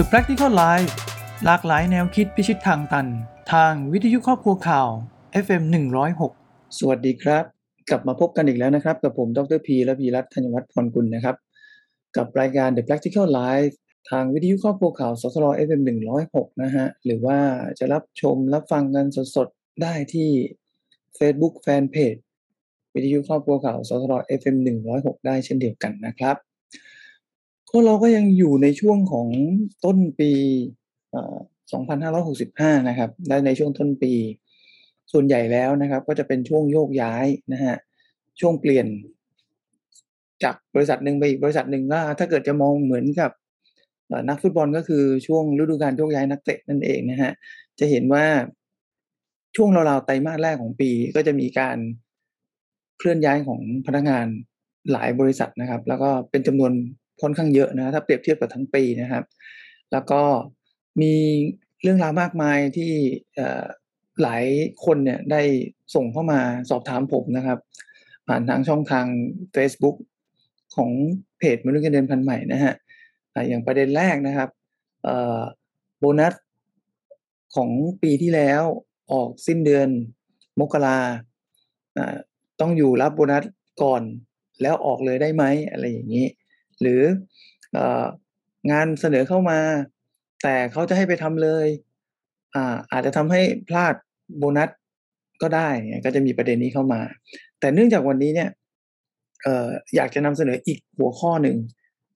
The Practical Life หลากหลายแนวคิดพิชิตทางตัน ทางวิทยุครอบครัวข่าว FM 106 สวัสดีครับ กลับมาพบกันอีกแล้วนะครับ กับผมดรพีและพีรัตน์ธัญวัฒน์พรกุลนะครับ กับรายการ The Practical Life ทางวิทยุครอบครัวข่าวสสร FM 106 นะฮะ หรือว่าจะรับชมรับฟังกันสดๆ ได้ที่ Facebook Fanpage วิทยุครอบครัวข่าวสสร FM 106 ได้เช่นเดียวกันนะครับ กเราก็ยังอยู่ในช่วงของต้นปี 2565 นะครับ และในช่วงต้นปี ส่วนใหญ่แล้วนะครับ ก็จะเป็นช่วงโยกย้ายนะฮะ ช่วงเปลี่ยน จากบริษัทหนึ่งไปอีกบริษัทหนึ่งก็ถ้าเกิดจะมองเหมือนกับนักฟุตบอลก็คือช่วงฤดูกาลโยกย้ายนักเตะนั่นเองนะฮะ จะเห็นว่าช่วงราวๆไตรมาสแรกของปีก็จะมีการเคลื่อนย้ายของพนักงานหลายบริษัทนะครับ แล้วก็เป็นจำนวน ค่อนข้างเยอะนะถ้าเปรียบเทียบกับทั้งปีนะครับ แล้วก็มีเรื่องราวมากมายที่หลายคนเนี่ยได้ส่งเข้ามาสอบถามผมนะครับ ผ่านทางช่องทาง Facebook ของเพจมนุษย์เงินเดือนพันใหม่นะฮะอย่างประเด็นแรกนะครับโบนัสของปีที่แล้วออกสิ้นเดือนมกราต้องอยู่รับโบนัสก่อนแล้วออกเลยได้ไหมอะไรอย่างนี้ หรืองานเสนอเข้ามา แต่เขาจะให้ไปทำเลยอาอาจจะทำให้พลาดโบนัสก็ได้เนี่ยก็จะมีประเด็นนี้เข้ามา แต่เนื่องจากวันนี้เนี่ยอออยากจะนำเสนออีกหัวข้อหนึ่ง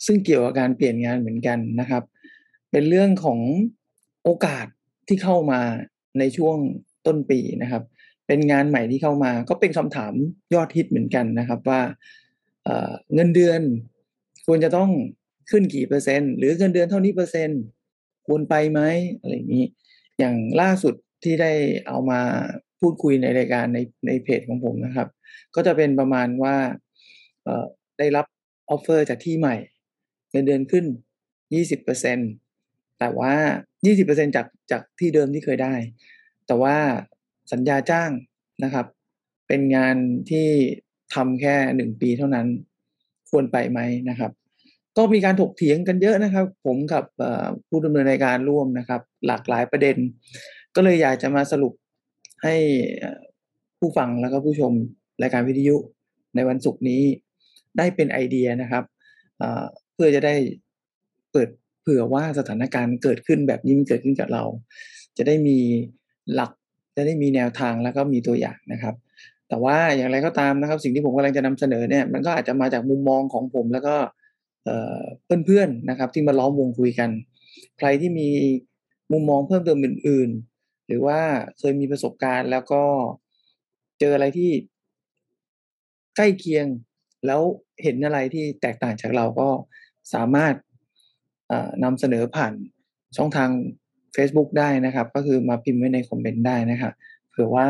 ซึ่งเกี่ยวกับการเปลี่ยนงานเหมือนกันนะครับ เป็นเรื่องของโอกาสที่เข้ามาในช่วงต้นปีนะครับ เป็นงานใหม่ที่เข้ามา ก็เป็นคำถามยอดฮิตเหมือนกันนะครับว่าเเงินเดือน ควรจะต้องขึ้นกี่เปอร์เซ็นต์หรือเงินเดือนเท่านี้เปอร์เซ็นต์ควรไปไหมอะไรอย่างนี้ อย่างล่าสุดที่ได้เอามาพูดคุยในรายการในในเพจของผมนะครับ ก็จะเป็นประมาณว่าได้รับ offer จากที่ใหม่ เงินเดือนขึ้น 20%แต่ว่า 20%จากจากที่เดิมที่เคยได้ แต่ว่าสัญญาจ้างนะครับ เป็นงานที่ทำแค่หนึ่งปีเท่านั้นควรไปไหมนะครับ ก็มีการถกเถียงกันเยอะนะครับ ผมกับผู้ดำเนินรายการร่วมนะครับ หลากหลายประเด็น ก็เลยอยากจะมาสรุปให้ผู้ฟังแล้วก็ผู้ชมรายการวิทยุในวันศุกร์นี้ได้เป็นไอเดียนะครับเพื่อจะได้เปิดเผื่อว่าสถานการณ์เกิดขึ้นแบบนี้มันเกิดขึ้นกับเรา จะได้มีหลักจะได้มีแนวทางแล้วก็มีตัวอย่างนะครับ แต่ว่าอย่างไรก็ตามนะครับ สิ่งที่ผมกำลังจะนำเสนอเนี่ยมันก็อาจจะมาจากมุมมองของผมแล้วก็ เพื่อนๆนะครับ ที่มาล้อมวงคุยกัน ใครที่มีมุมมองเพิ่มเติมอื่น ๆ หรือว่าเคยมีประสบการณ์ แล้วก็เจออะไรที่ใกล้เคียง แล้วเห็นอะไรที่แตกต่างจากเราก็สามารถนำเสนอผ่านช่องทาง Facebook ได้นะครับ ก็คือมาพิมพ์ไว้ในคอมเมนต์ได้นะครับเผื่อว่า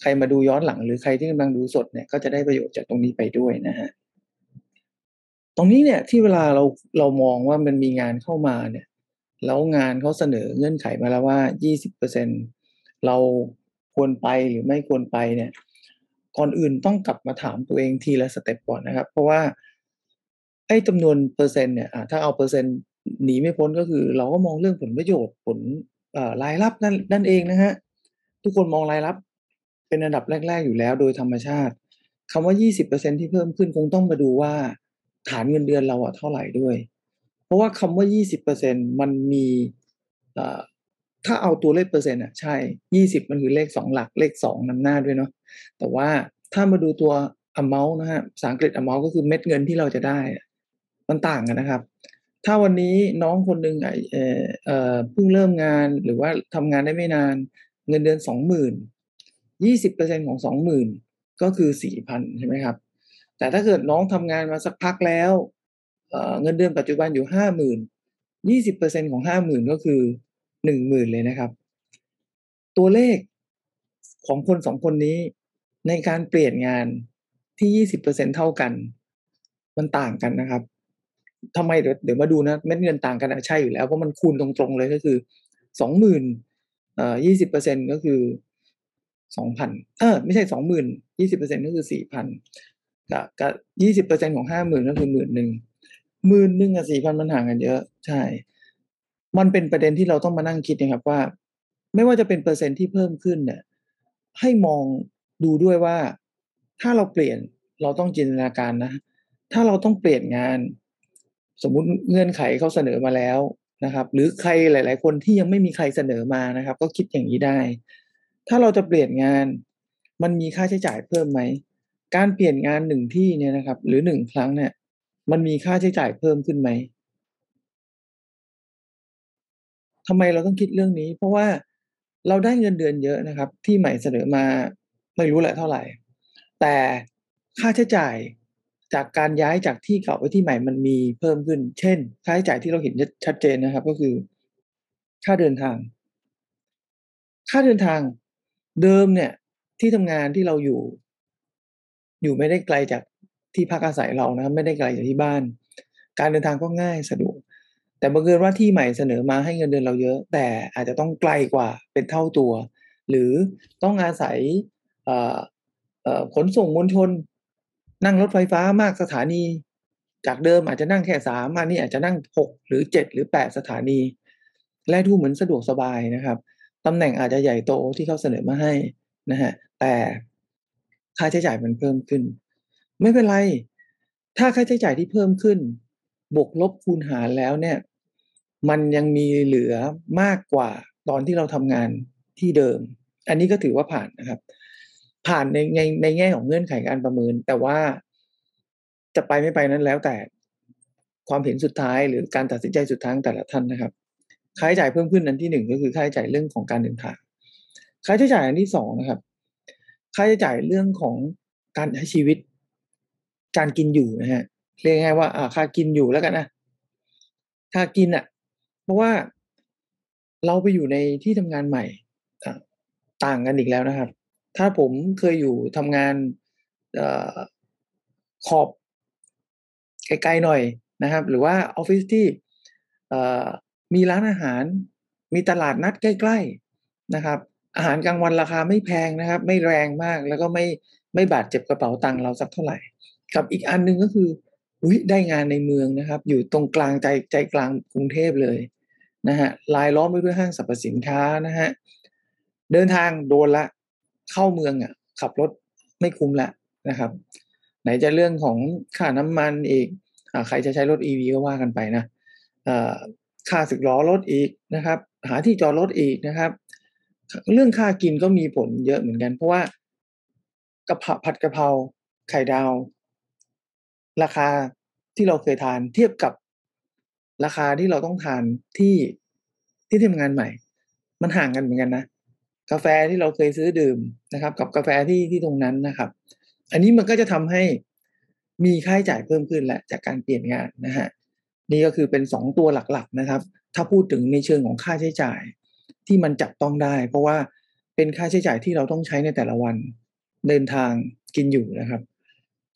ใครมาดูย้อนหลังหรือใครที่กำลังดูสดเนี่ยก็จะได้ประโยชน์จากตรงนี้ไปด้วยนะฮะ ตรงนี้เนี่ยที่เวลาเราเรามองว่ามันมีงานเข้ามาเนี่ยแล้วงานเขาเสนอเงื่อนไขมาแล้วว่า 20%เราควรไปหรือไม่ควรไปเนี่ย ก่อนอื่นต้องกลับมาถามตัวเองทีละสเต็ปก่อนนะครับ เพราะว่าไอ้จำนวนเปอร์เซ็นต์เนี่ยถ้าเอาเปอร์เซ็นต์หนีไม่พ้นก็คือ เราก็มองเรื่องผลประโยชน์ผลรายรับนั่นนั่นเองนะฮะทุกคนมองรายรับ เป็นอันดับแรก ๆ อยู่แล้วโดยธรรมชาติคำว่า 20%ที่เพิ่มขึ้นคงต้องมาดูว่า ฐานเงินเดือนเราอะเท่าไหร่ด้วย เพราะว่าคำว่า 20%มันมีถ้าเอาตัวเลขเปอร์เซ็นต์อะใช่ 20 มันคือเลขสองหลักเลขสองนำหน้าด้วยเนาะแต่ว่าถ้ามาดูตัว amount นะฮะภาษาอังกฤษ amount ก็คือเม็ดเงินที่เราจะได้ มันต่างกันนะครับ ถ้าวันนี้น้องคนหนึ่งไอเออเออเพิ่งเริ่มงานหรือว่าทำงานได้ไม่นานเงินเดือนสองหมื่นยี่สิบเปอร์เซ็นของสองหมื่นก็คือสี่พันใช่ไหมครับ แต่ถ้าเกิดน้องทำงานมาสักพักแล้วเเงินเดือนปัจจุบันอยู่ห้าหมื่นยี่สิบเปอร์เซ็นของห้าหมื่นก็คือหนึ่งหมื่นเลยนะครับ ตัวเลขของคนสองคนนี้ในการเปลี่ยนงานที่ยี่สิบเปอร์เซ็นเท่ากัน มันต่างกันนะครับทำไมเดี๋ยวเดี๋ยวมาดูนะเม็ดเงินต่างกันใช่อยู่แล้วเพราะมันคูณตรงๆเลยก็คือสองหมื่นยี่สิบเปอร์เซ็นก็คือสองพันเออไม่ใช่สองหมื่นยี่สิบเปอร์เซ็นก็คือสี่พัน กับกับยี่สิบเปอร์เซ็นของห้าหมื่นก็คือหมื่นหนึ่งหมื่นหนึ่งกับสี่พันมันห่างกันเยอะ ใช่ มันเป็นประเด็นที่เราต้องมานั่งคิดนะครับว่า ไม่ว่าจะเป็นเปอร์เซ็นต์ที่เพิ่มขึ้นเนี่ย ให้มองดูด้วยว่า ถ้าเราเปลี่ยนเราต้องจินตนาการนะ ถ้าเราต้องเปลี่ยนงาน สมมุติเงื่อนไขเขาเสนอมาแล้วนะครับ หรือใครหลาย ๆ คนที่ยังไม่มีใครเสนอมานะครับ ก็คิดอย่างนี้ได้ ถ้าเราจะเปลี่ยนงาน มันมีค่าใช้จ่ายเพิ่มไหม การเปลี่ยนงานหนึ่งที่เนี่ยนะครับ หรือหนึ่งครั้งเนี่ย มันมีค่าใช้จ่ายเพิ่มขึ้นไหมทำไมเราต้องคิดเรื่องนี้ เพราะว่าเราได้เงินเดือนเยอะนะครับ ที่ใหม่เสนอมาไม่รู้แหละเท่าไหร่ แต่ค่าใช้จ่ายจากการย้ายจากที่เก่าไปที่ใหม่มันมีเพิ่มขึ้น เช่น ค่าใช้จ่ายที่เราเห็นชัดเจนนะครับ ก็คือ ค่าเดินทาง ค่าเดินทางเดิมเนี่ย ที่ทำงานที่เราอยู่ อยู่ไม่ได้ไกลจากที่พักอาศัยเรานะครับไม่ได้ไกลจากที่บ้าน การเดินทางก็ง่ายสะดวก แต่บังเอิญว่าที่ใหม่เสนอมาให้เงินเดือนเราเยอะ แต่อาจจะต้องไกลกว่าเป็นเท่าตัว หรือต้องอาศัยขนส่งมวลชน นั่งรถไฟฟ้ามากสถานี จากเดิมอาจจะนั่งแค่สามอันนี้อาจจะนั่งหกหรือเจ็ดหรือแปดสถานี และดูเหมือนสะดวกสบายนะครับตำแหน่งอาจจะใหญ่โตที่เขาเสนอมาให้นะฮะแต่ ค่าใช้จ่ายมันเพิ่มขึ้น ไม่เป็นไร ถ้าค่าใช้จ่ายที่เพิ่มขึ้น บวกลบคูณหารแล้วเนี่ย มันยังมีเหลือมากกว่าตอนที่เราทำงานที่เดิม อันนี้ก็ถือว่าผ่านนะครับ ผ่านในในในแง่ของเงื่อนไขการประเมิน แต่ว่าจะไปไม่ไปนั้นแล้วแต่ความเห็นสุดท้ายหรือการตัดสินใจสุดท้ายแต่ละท่านนะครับ ค่าใช้จ่ายเพิ่มขึ้นนั้นที่หนึ่งก็คือค่าใช้จ่ายเรื่องของการเดินทาง ค่าใช้จ่ายอันที่สองนะครับ ค่าใช้จ่ายเรื่องของการใช้ชีวิต การกินอยู่นะฮะเรียกง่ายว่า อ่า ค่ากินอยู่แล้วกันนะค่ากินอะ เพราะว่าเราไปอยู่ในที่ทำงานใหม่ต่างกันอีกแล้วนะครับ ถ้าผมเคยอยู่ทำงานอขอบไกลๆหน่อยนะครับ หรือว่าออฟฟิศที่มีร้านอาหาร มีตลาดนัดใกล้ ๆนะครับ อาหารกลางวันราคาไม่แพงนะครับ ไม่แรงมากแล้วก็ไม่ไม่บาดเจ็บกระเป๋าตังค์เราสักเท่าไหร่ กับอีกอันนึงก็คืออุ้ยได้งานในเมืองนะครับ อยู่ตรงกลางใจใจกลางกรุงเทพเลยนะฮะลายล้อมไปด้วยห้างสรรพสินค้านะฮะเดินทางโดนละเข้าเมืองอะ ขับรถไม่คุ้มละนะครับ ไหนจะเรื่องของค่าน้ำมันอีกอใครจะใช้รถ EV ก็ว่ากันไปนะค่าสึกล้อรถอีกนะครับ หาที่จอดรถอีกนะครับ เรื่องค่ากินก็มีผลเยอะเหมือนกัน เพราะว่ากระเพราผัดกะเพราไข่ดาว ราคาที่เราเคยทานเทียบกับราคาที่เราต้องทานที่ที่ทำงานใหม่ มันห่างกันเหมือนกันนะกาแฟที่เราเคยซื้อดื่มนะครับ กับกาแฟที่ที่ตรงนั้นนะครับ อันนี้มันก็จะทำให้มีค่าใช้จ่ายเพิ่มขึ้นแหละจากการเปลี่ยนงานนะฮะนี่ก็คือเป็นสองตัวหลักๆนะครับ ถ้าพูดถึงในเชิงของค่าใช้จ่าย ที่มันจับต้องได้ เพราะว่าเป็นค่าใช้จ่ายที่เราต้องใช้ในแต่ละวันเดินทางกินอยู่นะครับ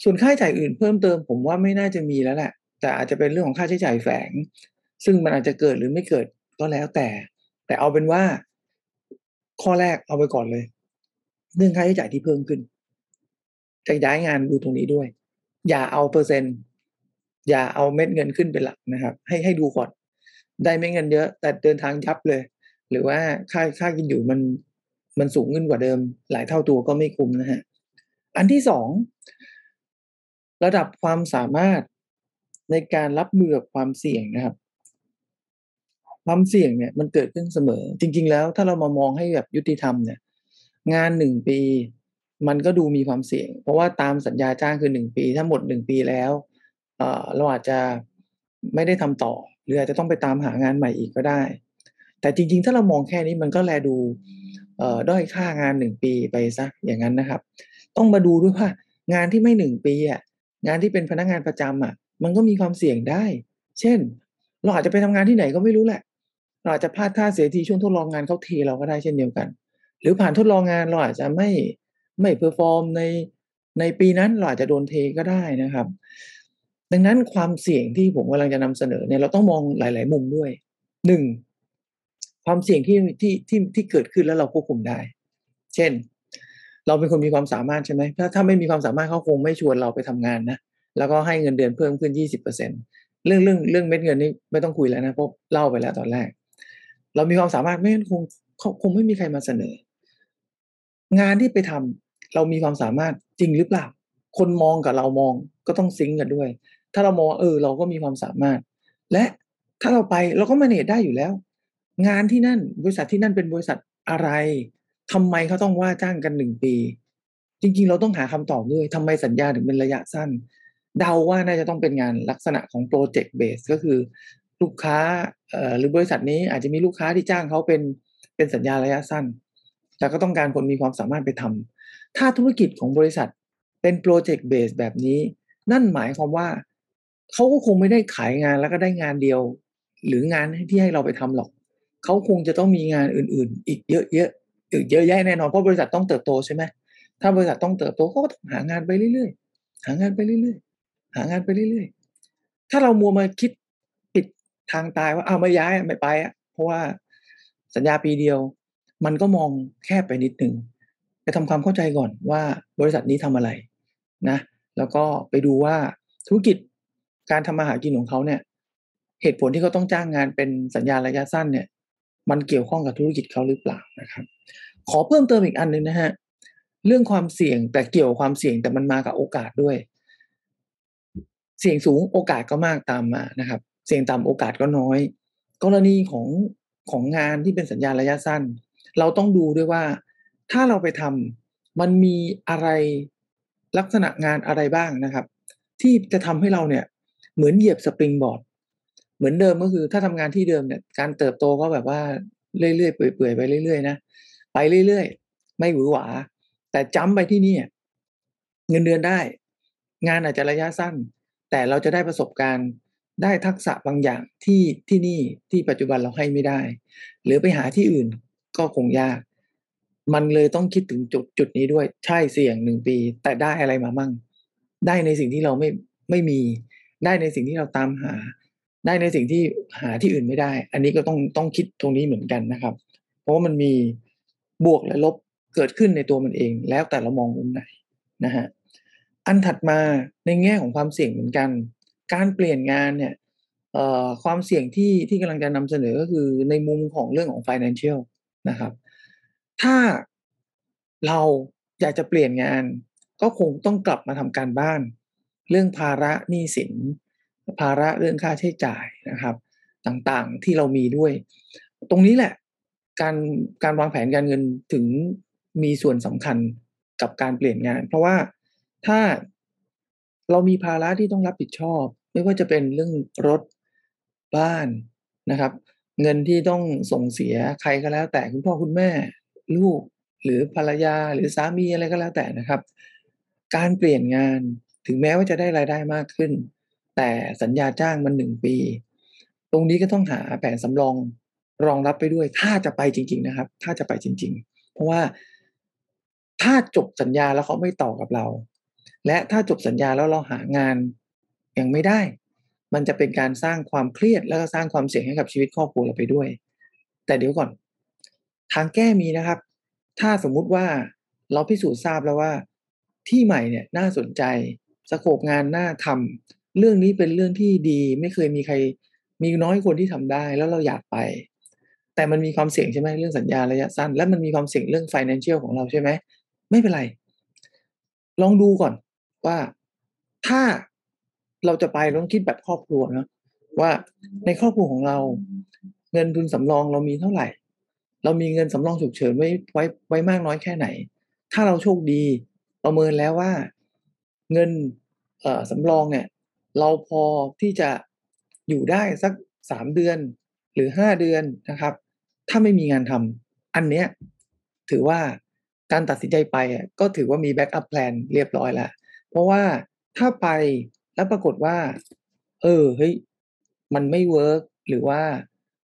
ส่วนค่าใช้จ่ายอื่นเพิ่มเติม ผมว่าไม่น่าจะมีแล้วแหละ แต่อาจจะเป็นเรื่องของค่าใช้จ่ายแฝง ซึ่งมันอาจจะเกิดหรือไม่เกิดก็แล้วแต่ แต่เอาเป็นว่า ข้อแรกเอาไปก่อนเลย เรื่องค่าใช้จ่ายที่เพิ่มขึ้นจะย้ายงานดูตรงนี้ด้วย อย่าเอาเปอร์เซ็นต์ อย่าเอาเม็ดเงินขึ้นเป็นหลักนะครับ ให้ให้ดูก่อน ได้เม็ดเงินเยอะ แต่เดินทางยับเลย หรือว่าค่าค่ากินอยู่มันมันสูงขึ้นกว่าเดิม หลายเท่าตัวก็ไม่คุ้มนะฮะ อันที่สองระดับความสามารถในการรับมือกับความเสี่ยงนะครับ ความเสี่ยงเนี่ยมันเกิดขึ้นเสมอ จริง ๆ แล้วถ้าเรามามองให้แบบยุติธรรมเนี่ย งานหนึ่งปีมันก็ดูมีความเสี่ยง เพราะว่าตามสัญญาจ้างคือหนึ่งปี ถ้าหมดหนึ่งปีแล้วเราอาจจะไม่ได้ทำต่อ หรืออาจจะต้องไปตามหางานใหม่อีกก็ได้ แต่จริงๆ ถ้าเรามองแค่นี้มันก็แลดูด้อยค่างานหนึ่งปีไปซะอย่างนั้นนะครับ ต้องมาดูด้วยว่างานที่ไม่หนึ่งปีอะงานที่เป็นพนักงานประจำอะ มันก็มีความเสี่ยงได้ เช่น เราอาจจะไปทำงานที่ไหนก็ไม่รู้แหละ เราอาจจะพลาดท่าเสียทีช่วงทดลองงานเขาเทเราก็ได้เช่นเดียวกัน หรือผ่านทดลองงานเราอาจจะไม่ไม่ perform ในในปีนั้นเราอาจจะโดนเทก็ได้นะครับ ดังนั้นความเสี่ยงที่ผมกำลังจะนำเสนอเนี่ยเราต้องมองหลาย ๆ มุมด้วยหนึ่ง ความเสี่ยงที่ที่ที่ที่เกิดขึ้นแล้วเราควบคุมได้ เช่น เราเป็นคนมีความสามารถใช่ไหมถ้าถ้าไม่มีความสามารถเขาคงไม่ชวนเราไปทำงานนะแล้วก็ให้เงินเดือนเพิ่มขึ้นยี่สิบเปอร์เซ็นเรื่องเรื่องเรื่องเม็ดเงินนี่ไม่ต้องคุยแล้วนะเพราะเล่าไปแล้วตอนแรก เรามีความสามารถไม่งั้นคงคงไม่มีใครมาเสนอ งานที่ไปทำเรามีความสามารถจริงหรือเปล่า คนมองกับเรามองก็ต้องซิงกันด้วย ถ้าเรามองเออ เราก็มีความสามารถ และถ้าเราไปเราก็มาเนตได้อยู่แล้ว งานที่นั่นบริษัทที่นั่นเป็นบริษัทอะไรทำไมเขาต้องว่าจ้างกันหนึ่งปี จริงๆ เราต้องหาคำตอบด้วยทำไมสัญญาถึงเป็นระยะสั้น เดาว่าน่าจะต้องเป็นงานลักษณะของโปรเจกต์เบสก็คือ ลูกค้าหรือบริษัทนี้อาจจะมีลูกค้าที่จ้างเขาเป็นเป็นสัญญาระยะสั้น แต่ก็ต้องการคนมีความสามารถไปทำถ้าธุรกิจของบริษัทเป็นโปรเจกต์เบสแบบนี้ นั่นหมายความว่าเขาก็คงไม่ได้ขายงานแล้วก็ได้งานเดียว หรืองานที่ให้เราไปทำหรอก เขาคงจะต้องมีงานอื่น ๆ อีกเยอะๆอีกเยอะแยะแน่นอนเพราะบริษัทต้องเติบโตใช่ไหมถ้าบริษัทต้องเติบโตเขาก็ต้องหางานไปเรื่อยๆหางานไปเรื่อยๆหางานไปเรื่อยๆถ้าเรามัวมาคิดปิดทางตายว่าเอาไม่ย้ายไม่ไปอะเพราะว่าสัญญาปีเดียว มันก็มองแคบไปนิดนึงไปทำความเข้าใจก่อนว่าบริษัทนี้ทำอะไรนะ แล้วก็ไปดูว่าธุรกิจการทำมาหากินของเขาเนี่ย เหตุผลที่เขาต้องจ้างงานเป็นสัญญาระยะสั้นเนี่ย มันเกี่ยวข้องกับธุรกิจเขาหรือเปล่านะครับ ขอเพิ่มเติมอีกอันหนึ่งนะฮะเรื่องความเสี่ยงแต่เกี่ยวความเสี่ยงแต่มันมากับโอกาสด้วย เสี่ยงสูงโอกาสก็มากตามมานะครับ เสี่ยงต่ำโอกาสก็น้อย กรณีของของงานที่เป็นสัญญาระยะสั้น เราต้องดูด้วยว่า ถ้าเราไปทำมันมีอะไรลักษณะงานอะไรบ้างนะครับ ที่จะทำให้เราเนี่ยเหมือนเหยียบสปริงบอร์ด เหมือนเดิมก็คือถ้าทำงานที่เดิมเนี่ยการเติบโตก็แบบว่าเรื่อยๆเปื่อยๆไปเรื่อยๆนะไปเรื่อยๆ ไม่หวือหวา แต่จำไปที่นี่เงินเดือนได้ งานอาจจะระยะสั้น แต่เราจะได้ประสบการณ์ได้ทักษะบางอย่างที่ที่นี่ที่ปัจจุบันเราให้ไม่ได้ หรือไปหาที่อื่นก็คงยาก มันเลยต้องคิดถึงจุดจุดนี้ด้วย ใช่เสี่ยงหนึ่งปี แต่ได้อะไรมามั่ง ได้ในสิ่งที่เราไม่ไม่มี ได้ในสิ่งที่เราตามหา ได้ในสิ่งที่หาที่อื่นไม่ได้ อันนี้ก็ต้องต้องคิดตรงนี้เหมือนกันนะครับ เพราะว่ามันมีบวกและลบเกิดขึ้นในตัวมันเอง แล้วแต่เรามองมุมไหนนะฮะอันถัดมาในแง่ของความเสี่ยงเหมือนกัน การเปลี่ยนงานเนี่ยความเสี่ยงที่ที่กำลังจะนำเสนอก็คือในมุมของเรื่องของ financial นะครับ ถ้าเราอยากจะเปลี่ยนงาน ก็คงต้องกลับมาทำการบ้าน เรื่องภาระหนี้สิน ภาระเรื่องค่าใช้จ่ายนะครับ ต่างๆที่เรามีด้วย ตรงนี้แหละ การการวางแผนการเงินถึงมีส่วนสำคัญกับการเปลี่ยนงาน เพราะว่าถ้าเรามีภาระที่ต้องรับผิดชอบ ไม่ว่าจะเป็นเรื่องรถบ้านนะครับ เงินที่ต้องส่งเสียใครก็แล้ว แต่คุณพ่อคุณแม่ ลูกหรือภรรยาหรือสามีอะไรก็แล้วแต่นะครับ การเปลี่ยนงานถึงแม้ว่าจะได้รายได้มากขึ้น แต่สัญญาจ้างมันหนึ่งปี ตรงนี้ก็ต้องหาแผนสำรองรองรับไปด้วย ถ้าจะไปจริง ๆ นะครับ ถ้าจะไปจริง ๆ เพราะว่าถ้าจบสัญญาแล้วเขาไม่ต่อกับเรา และถ้าจบสัญญาแล้วเราหางานยังไม่ได้ มันจะเป็นการสร้างความเครียดแล้วก็สร้างความเสี่ยงให้กับชีวิตครอบครัวเราไปด้วย แต่เดี๋ยวก่อน ทางแก้มีนะครับ ถ้าสมมุติว่าเราพิสูจน์ทราบแล้วว่า ที่ใหม่เนี่ยน่าสนใจสโคปงานน่าทำ เรื่องนี้เป็นเรื่องที่ดีไม่เคยมีใคร มีน้อยคนที่ทำได้แล้วเราอยากไป แต่มันมีความเสี่ยงใช่ไหมเรื่องสัญญาระยะสั้น และมันมีความเสี่ยงเรื่อง financial ของเราใช่ไหมไม่เป็นไร ลองดูก่อนว่าถ้าเราจะไปต้องคิดแบบครอบครัวนะว่าในครอบครัวของเรา เงินทุนสำรองเรามีเท่าไหร่ เรามีเงินสำรองฉุกเฉินไว้ไว้ไว้มากน้อยแค่ไหน ถ้าเราโชคดีประเมินแล้วว่า เงินเอ่อสำรองเนี่ย เราพอที่จะอยู่ได้สักสามเดือนหรือห้าเดือนนะครับ ถ้าไม่มีงานทำอันเนี้ยถือว่าการตัดสินใจไปก็ถือว่ามี backup plan เรียบร้อยแล้วเพราะว่าถ้าไปแล้วปรากฏว่า เออเฮ้ยมันไม่เวิร์กหรือว่า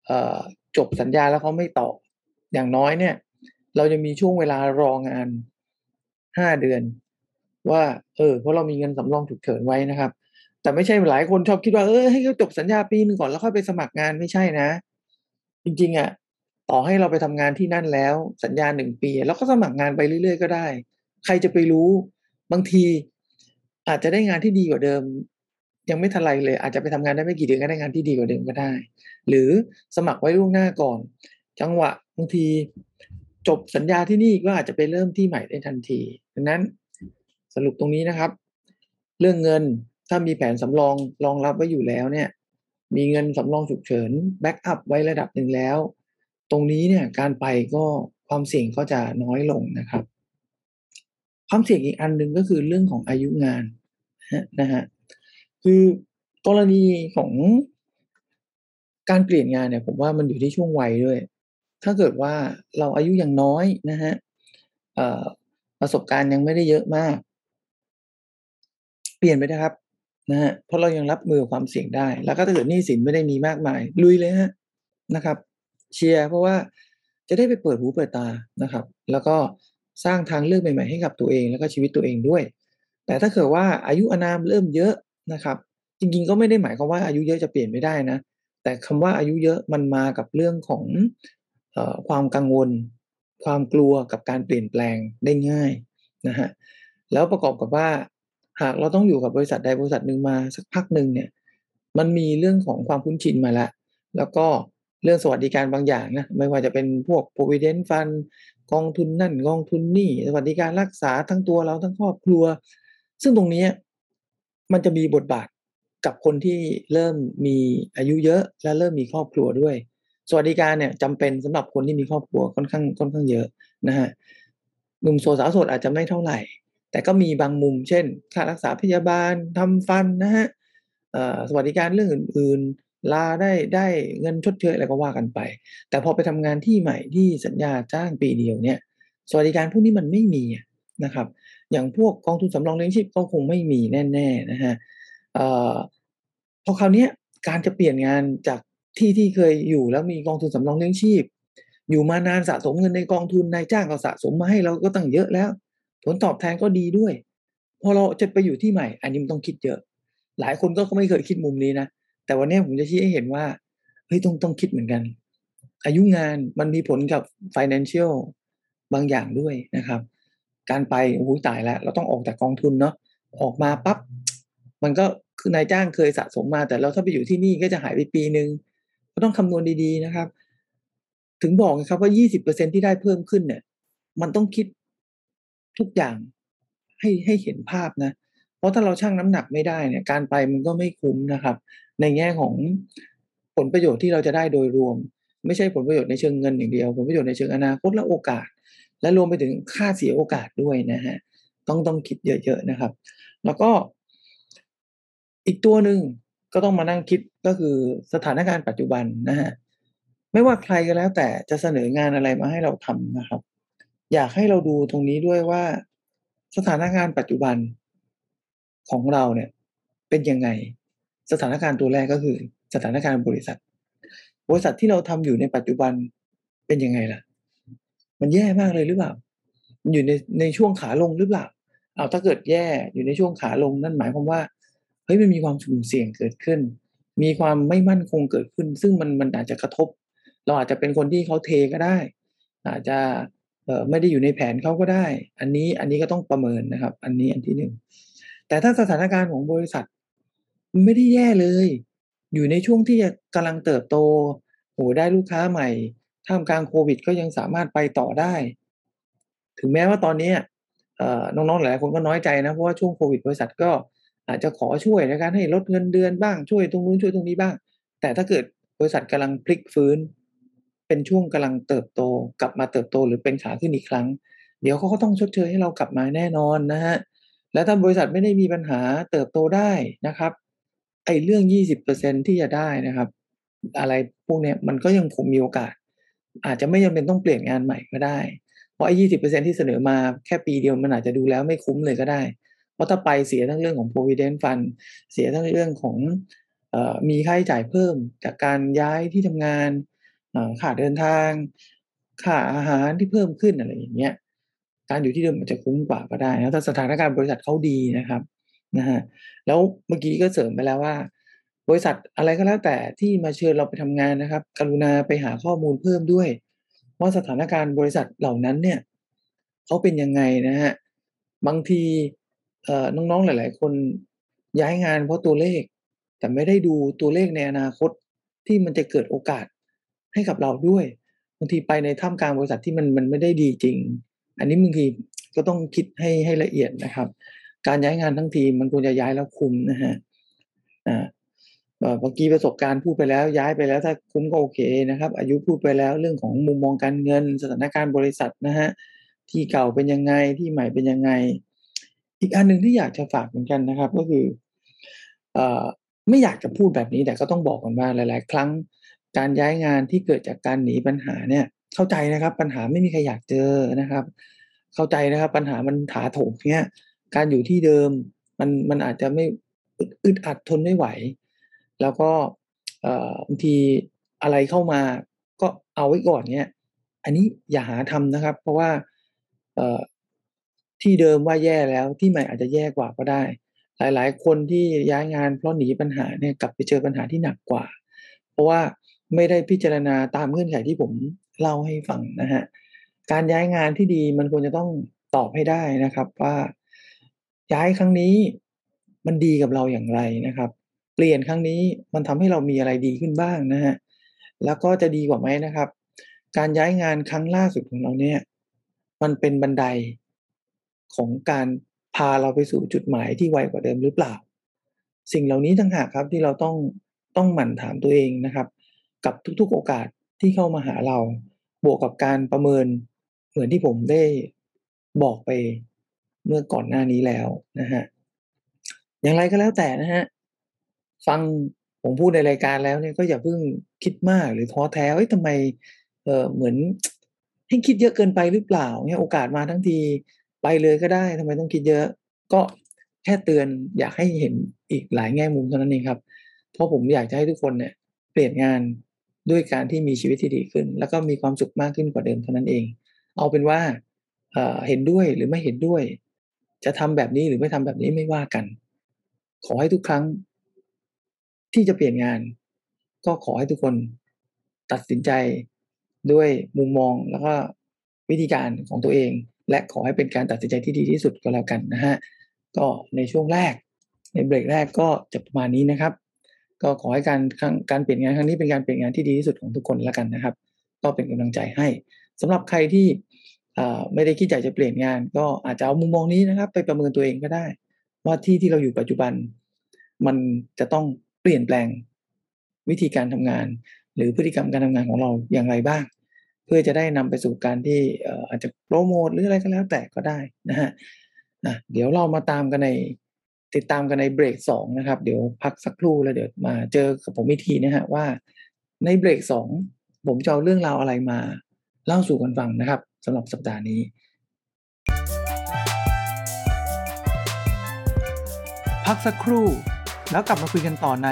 เออจบสัญญาแล้วเขาไม่ต่อ อย่างน้อยเนี่ย เราจะมีช่วงเวลารองานห้าเดือน ว่า เออ เพราะเรามีเงินสำรองฉุกเฉินไว้นะครับ แต่ไม่ใช่หลายคนชอบคิดว่าเออให้เขาจบสัญญาปีหนึ่งก่อนแล้วค่อยไปสมัครงานไม่ใช่นะ จริงๆอะต่อให้เราไปทำงานที่นั่นแล้ว สัญญาหนึ่งปี แล้วก็สมัครงานไปเรื่อยๆก็ได้ ใครจะไปรู้ บางที อาจจะได้งานที่ดีกว่าเดิม ยังไม่ทันไรเลย อาจจะไปทำงานได้ไม่กี่เดือนก็ได้งานที่ดีกว่าเดิมก็ได้ หรือสมัครไว้ล่วงหน้าก่อน จังหวะบางทีจบสัญญาที่นี่ก็อาจจะไปเริ่มที่ใหม่ได้ทันทีดังนั้นสรุปตรงนี้นะครับ เรื่องเงิน ถ้ามีแผนสำรองรองรับไว้อยู่แล้วเนี่ย มีเงินสำรองฉุกเฉินแบ็กอัพไว้ระดับหนึ่งแล้ว ตรงนี้เนี่ยการไปก็ความเสี่ยงก็จะน้อยลงนะครับ ความเสี่ยงอีกอันหนึ่งก็คือเรื่องของอายุงานนะฮะคือกรณีของการเปลี่ยนงานเนี่ย ผมว่ามันอยู่ที่ช่วงวัยด้วย ถ้าเกิดว่าเราอายุยังน้อยนะฮะประสบการณ์ยังไม่ได้เยอะมาก เปลี่ยนไปนะครับ นะฮะเพราะเรายังรับมือความเสี่ยงได้ แล้วก็ถ้าเกิดหนี้สินไม่ได้มีมากมาย ลุยเลยฮะนะครับ เชียร์เพราะว่าจะได้ไปเปิดหูเปิดตานะครับ แล้วก็สร้างทางเลือกใหม่ๆให้กับตัวเอง แล้วก็ชีวิตตัวเองด้วย แต่ถ้าเกิดว่าอายุอานามเริ่มเยอะนะครับ จริงๆก็ไม่ได้หมายความว่าอายุเยอะจะเปลี่ยนไม่ได้นะ แต่คำว่าอายุเยอะมันมากับเรื่องของอความกังวล ความกลัวกับการเปลี่ยนแปลงได้ง่ายนะฮะแล้วประกอบกับว่า หากเราต้องอยู่กับบริษัทใดบริษัทหนึ่งมาสักพักหนึ่งเนี่ย มันมีเรื่องของความคุ้นชินมาแล้วแล้วก็เรื่องสวัสดิการบางอย่างนะไม่ว่าจะเป็นพวก provident fund กองทุนนั่นกองทุนนี่ สวัสดิการรักษาทั้งตัวเราทั้งครอบครัว ซึ่งตรงนี้มันจะมีบทบาทกับคนที่เริ่มมีอายุเยอะและเริ่มมีครอบครัวด้วย สวัสดิการเนี่ยจำเป็นสำหรับคนที่มีครอบครัวค่อนข้างค่อนข้างเยอะนะฮะหนุ่มโสดสาวโสดอาจจะไม่เท่าไหร่ แต่ก็มีบางมุมเช่น ค่ารักษาพยาบาลทำฟันนะฮะสวัสดิการเรื่องอื่นๆ ลาได้ได้เงินชดเชยอะไรก็ว่ากันไป แต่พอไปทำงานที่ใหม่ที่สัญญาจ้างปีเดียวเนี่ย สวัสดิการพวกนี้มันไม่มีนะครับ อย่างพวกกองทุนสำรองเลี้ยงชีพก็คงไม่มีแน่ๆนะฮะพอคราวนี้การจะเปลี่ยนงานจากที่ที่เคยอยู่แล้วมีกองทุนสำรองเลี้ยงชีพ อยู่มานานสะสมเงินในกองทุนนายจ้างก็สะสมมาให้เราก็ตั้งเยอะแล้ว ผลตอบแทนก็ดีด้วย พอเราจะไปอยู่ที่ใหม่ อันนี้มันต้องคิดเยอะ หลายคนก็ไม่เคยคิดมุมนี้นะ แต่วันนี้ผมจะชี้ให้เห็นว่าเฮ้ยต้องต้องคิดเหมือนกัน อายุงานมันมีผลกับ financial บางอย่างด้วยนะครับ การไปโอ้โหตายแล้ว เราต้องออกจากกองทุนเนาะออกมาปับ๊บมันก็คือนายจ้างเคยสะสมมา แต่เราถ้าไปอยู่ที่นี่ก็จะหายไปปีหนึ่งก็ต้องคำนวณดีๆนะครับ ถึงบอกนะครับว่า 20%ที่ได้เพิ่มขึ้นเนี่ย มันต้องคิด ทุกอย่างให้ให้เห็นภาพนะ เพราะถ้าเราชั่งน้ำหนักไม่ได้เนี่ยการไปมันก็ไม่คุ้มนะครับ ในแง่ของผลประโยชน์ที่เราจะได้โดยรวม ไม่ใช่ผลประโยชน์ในเชิงเงินอย่างเดียว ผลประโยชน์ในเชิงอนาคตและโอกาส และรวมไปถึงค่าเสียโอกาสด้วยนะฮะต้องต้องคิดเยอะๆนะครับ แล้วก็ อีกตัวหนึ่งก็ต้องมานั่งคิดก็คือสถานการณ์ปัจจุบันนะฮะไม่ว่าใครก็แล้วแต่จะเสนองานอะไรมาให้เราทำนะครับ อยากให้เราดูตรงนี้ด้วยว่าสถานการณ์ปัจจุบันของเราเนี่ย เป็นยังไง สถานการณ์ตัวแรกก็คือ สถานการณ์บริษัท บริษัทที่เราทำอยู่ในปัจจุบันเป็นยังไงล่ะ มันแย่มากเลยหรือเปล่า มันอยู่ในในช่วงขาลงหรือเปล่าเอาถ้าเกิดแย่อยู่ในช่วงขาลงนั่นหมายความว่าเฮ้ยมันมีความสุ่มเสี่ยงเกิดขึ้น มีความไม่มั่นคงเกิดขึ้น ซึ่งมันมันอาจจะกระทบ เราอาจจะเป็นคนที่เขาเทก็ได้ อาจจะ ไม่ได้อยู่ในแผนเขาก็ได้ อันนี้อันนี้ก็ต้องประเมินนะครับ อันนี้อันที่หนึ่งแต่ถ้าสถานการณ์ของบริษัท ไม่ได้แย่เลย อยู่ในช่วงที่จะกำลังเติบโตโอ้ได้ลูกค้าใหม่ท่ามกลางโควิด ก็ยังสามารถไปต่อได้ ถึงแม้ว่าตอนนี้น้องๆหลายคนก็น้อยใจนะเพราะว่าช่วงโควิด บริษัทก็อาจจะขอช่วยในการให้ลดเงินเดือนบ้างช่วยตรงนู้นช่วยตรงนี้บ้าง แต่ถ้าเกิดบริษัทกำลังพลิกฟื้น เป็นช่วงกำลังเติบโต กลับมาเติบโตหรือเป็นขาขึ้นอีกครั้ง เดี๋ยวเขาก็ต้องชดเชยให้เรากลับมาแน่นอนนะฮะแล้วถ้าบริษัทไม่ได้มีปัญหาเติบโตได้นะครับ ไอ้เรื่องยี่สิบเปอร์เซ็นที่จะได้นะครับ อะไรพวกนี้มันก็ยังคงมีโอกาส อาจจะไม่จำเป็นต้องเปลี่ยนงานใหม่ก็ได้ เพราะไอ้ยี่สิบเปอร์เซ็นที่เสนอมาแค่ปีเดียวมันอาจจะดูแล้วไม่คุ้มเลยก็ได้ เพราะถ้าไปเสียทั้งเรื่องของ provident fund เสียทั้งเรื่องของอมีค่าใช้จ่ายเพิ่มจากการย้ายที่ทำงาน ค่าเดินทาง ค่าอาหารที่เพิ่มขึ้นอะไรอย่างเงี้ยการอยู่ที่เดิมมันจะคุ้มกว่าก็ได้นะถ้าสถานการณ์บริษัทเขาดีนะครับนะฮะแล้วเมื่อกี้ก็เสริมไปแล้วว่า บริษัทอะไรก็แล้วแต่ที่มาเชิญเราไปทำงานนะครับ กรุณาไปหาข้อมูลเพิ่มด้วย ว่าสถานการณ์บริษัทเหล่านั้นเนี่ยเขาเป็นยังไงนะฮะบางทีเอ่อน้องๆหลาย ๆ คนย้ายงานเพราะตัวเลข แต่ไม่ได้ดูตัวเลขในอนาคตที่มันจะเกิดโอกาส ให้กับเราด้วยบางทีไปในท่ามกลางบริษัทที่มันมันไม่ได้ดีจริง อันนี้บางทีก็ต้องคิดให้ให้ละเอียดนะครับ การย้ายงานทั้งทีมันควรจะย้ายแล้วคุ้มนะฮะอ่าเมื่อกี้ประสบการณ์พูดไปแล้วย้ายไปแล้วถ้าคุ้มก็โอเคนะครับ อายุพูดไปแล้วเรื่องของมุมมองการเงิน สถานการณ์บริษัทนะฮะที่เก่าเป็นยังไงที่ใหม่เป็นยังไง อีกอันหนึ่งที่อยากจะฝากเหมือนกันนะครับ ก็คือเออไม่อยากจะพูดแบบนี้แต่ก็ต้องบอกกันว่าหลาย ๆ ครั้ง การย้ายงานที่เกิดจากการหนีปัญหาเนี่ย เข้าใจนะครับ ปัญหาไม่มีใครอยากเจอนะครับ เข้าใจนะครับ ปัญหามันถาโถมเนี่ยการอยู่ที่เดิมมันมันอาจจะไม่อึดอัดทนไม่ไหว แล้วก็บางทีอะไรเข้ามาก็เอาไว้ก่อนเนี่ย อันนี้อย่าหาทำนะครับ เพราะว่าที่เดิมว่าแย่แล้วที่ใหม่อาจจะแย่กว่าก็ได้ หลาย ๆ คนที่ย้ายงานเพราะหนีปัญหาเนี่ยกลับไปเจอปัญหาที่หนักกว่า เพราะว่า ไม่ได้พิจารณาตามเงื่อนไขที่ผมเล่าให้ฟังนะฮะการย้ายงานที่ดีมันควรจะต้องตอบให้ได้นะครับ ว่าย้ายครั้งนี้มันดีกับเราอย่างไรนะครับ เปลี่ยนครั้งนี้มันทำให้เรามีอะไรดีขึ้นบ้างนะฮะแล้วก็จะดีกว่าไหมนะครับ การย้ายงานครั้งล่าสุดของเราเนี่ย มันเป็นบันไดของการพาเราไปสู่จุดหมายที่ไวกว่าเดิมหรือเปล่า สิ่งเหล่านี้ต่างหากครับที่เราต้องต้องหมั่นถามตัวเองนะครับ กับทุกๆโอกาสที่เข้ามาหาเรา บวกกับการประเมินเหมือนที่ผมได้บอกไปเมื่อก่อนหน้านี้แล้วนะฮะอย่างไรก็แล้วแต่นะฮะฟังผมพูดในรายการแล้วเนี่ยก็อย่าเพิ่งคิดมากหรือท้อแท้เอ้ยทำไมเออเหมือนให้คิดเยอะเกินไปหรือเปล่าเนี่ยโอกาสมาทั้งทีไปเลยก็ได้ทำไมต้องคิดเยอะ ก็แค่เตือนอยากให้เห็นอีกหลายแง่มุมเท่านั้นเองครับ เพราะผมอยากจะให้ทุกคนเนี่ยเปลี่ยนงาน ด้วยการที่มีชีวิตที่ดีขึ้น แล้วก็มีความสุขมากขึ้นกว่าเดิมเท่านั้นเอง เอาเป็นว่าเห็นด้วยหรือไม่เห็นด้วย จะทำแบบนี้หรือไม่ทำแบบนี้ไม่ว่ากัน ขอให้ทุกครั้ง ที่จะเปลี่ยนงาน ก็ขอให้ทุกคนตัดสินใจด้วยมุมมองแล้วก็วิธีการของตัวเอง และขอให้เป็นการตัดสินใจที่ดีที่สุดก็แล้วกันนะฮะก็ในช่วงแรก ในเบรกแรกก็จะประมาณนี้นะครับ ก็ขอให้การการเปลี่ยนงานครั้งนี้เป็นการเปลี่ยนงานที่ดีที่สุดของทุกคนแล้วกันนะครับ ก็เป็นกำลังใจให้สำหรับใครที่ไม่ได้คิดอยากจะเปลี่ยนงาน ก็อาจจะเอามุมมองนี้นะครับ ไปประเมินตัวเองก็ได้ ว่าที่ที่เราอยู่ปัจจุบัน มันจะต้องเปลี่ยนแปลงวิธีการทำงาน หรือพฤติกรรมการทำงานของเราอย่างไรบ้าง เพื่อจะได้นำไปสู่การที่อาจจะโปรโมทหรืออะไรก็แล้วแต่ก็ได้นะฮะนะเดี๋ยวเรามาตามกันใน ติดตามกันในเบรกสองนะครับ เดี๋ยวพักสักครู่แล้วเดี๋ยวมาเจอกับผมอีกทีนะฮะว่า ในเบรกสองผมจะเอาเรื่องราวอะไรมา เล่าสู่กันฟังนะครับสำหรับสัปดาห์นี้ พักสักครู่แล้วกลับมาคุยกันต่อใน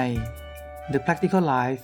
The Practical Life